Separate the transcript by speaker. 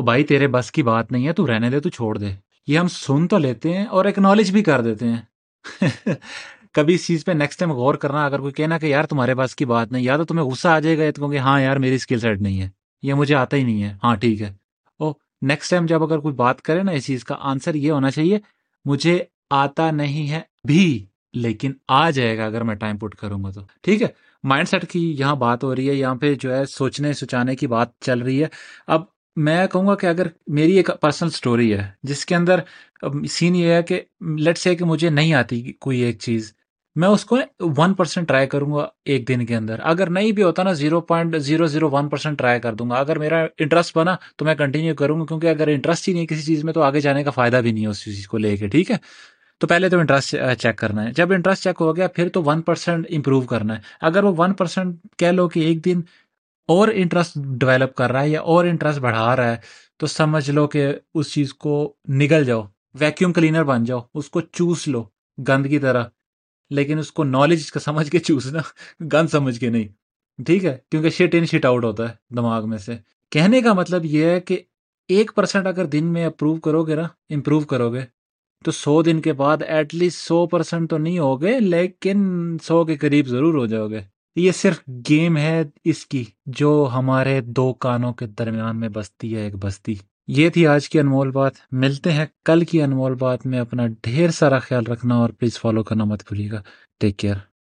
Speaker 1: وہ بھائی تیرے بس کی بات نہیں ہے، تو رہنے دے، تو چھوڑ دے۔ یہ ہم سن تو لیتے ہیں اور ایکنالج بھی کر دیتے ہیں۔ کبھی اس چیز پہ نیکسٹ ٹائم غور کرنا، اگر کوئی کہنا کہ یار تمہارے پاس کی بات نہیں، یا تو تمہیں غصہ آ جائے گا تو کہ ہاں یار، میری اسکل سیٹ نہیں ہے۔ یہ مجھے آتا ہی نہیں ہے۔ ہاں ٹھیک ہے۔ او نیکسٹ ٹائم جب اگر کوئی بات کرے نا، اس چیز کا آنسر یہ ہونا چاہیے، مجھے آتا نہیں ہے بھی، لیکن آ جائے گا اگر میں ٹائم پٹ کروں گا تو۔ ٹھیک ہے۔ مائنڈ سیٹ کی یہاں بات ہو رہی ہے، یہاں پہ جو ہے سوچنے، سوچانے کی بات چل رہی ہے۔ اب میں کہوں گا کہ اگر میری ایک پرسنل سٹوری ہے، جس کے اندر سین یہ ہے کہ لیٹ سے کہ مجھے نہیں آتی کوئی ایک چیز، میں اس کو ون پرسینٹ ٹرائی کروں گا ایک دن کے اندر۔ اگر نہیں بھی ہوتا نا zero point zero zero one percent try کر دوں گا۔ اگر میرا انٹرسٹ بنا تو میں کنٹینیو کروں گا، کیونکہ اگر انٹرسٹ ہی نہیں کسی چیز میں تو آگے جانے کا فائدہ بھی نہیں ہے اس چیز کو لے کے، ٹھیک ہے؟ تو پہلے تو انٹرسٹ چیک کرنا ہے۔ جب انٹرسٹ چیک ہو گیا، پھر تو ون پرسینٹ امپروو کرنا ہے۔ اگر وہ ون پرسینٹ کہہ لو کہ ایک دن اور انٹرسٹ ڈیولپ کر رہا ہے یا اور انٹرسٹ بڑھا رہا ہے، تو سمجھ لو کہ اس چیز کو نگل جاؤ ویکیوم کلینر بن جاؤ، اس کو چوس لو گند کی طرح۔ لیکن اس کو نالج کا سمجھ کے چوسنا گند سمجھ کے نہیں۔ ٹھیک ہے، کیونکہ شٹ ان شٹ آؤٹ ہوتا ہے دماغ میں سے۔ کہنے کا مطلب یہ ہے کہ ایک پرسینٹ اگر دن میں اپروو کرو گے نا امپروو کرو گے تو سو دن کے بعد ایٹ لیسٹ سو پرسینٹ تو نہیں ہوگے، لیکن سو کے قریب ضرور ہو جاؤ گے یہ صرف گیم ہے اس کی، جو ہمارے دو کانوں کے درمیان میں بستی ہے ایک بستی۔ یہ تھی آج کی انمول بات۔ ملتے ہیں کل کی انمول بات میں۔ اپنا ڈھیر سارا خیال رکھنا اور پلیز فالو کرنا مت بھولیے گا۔ Take care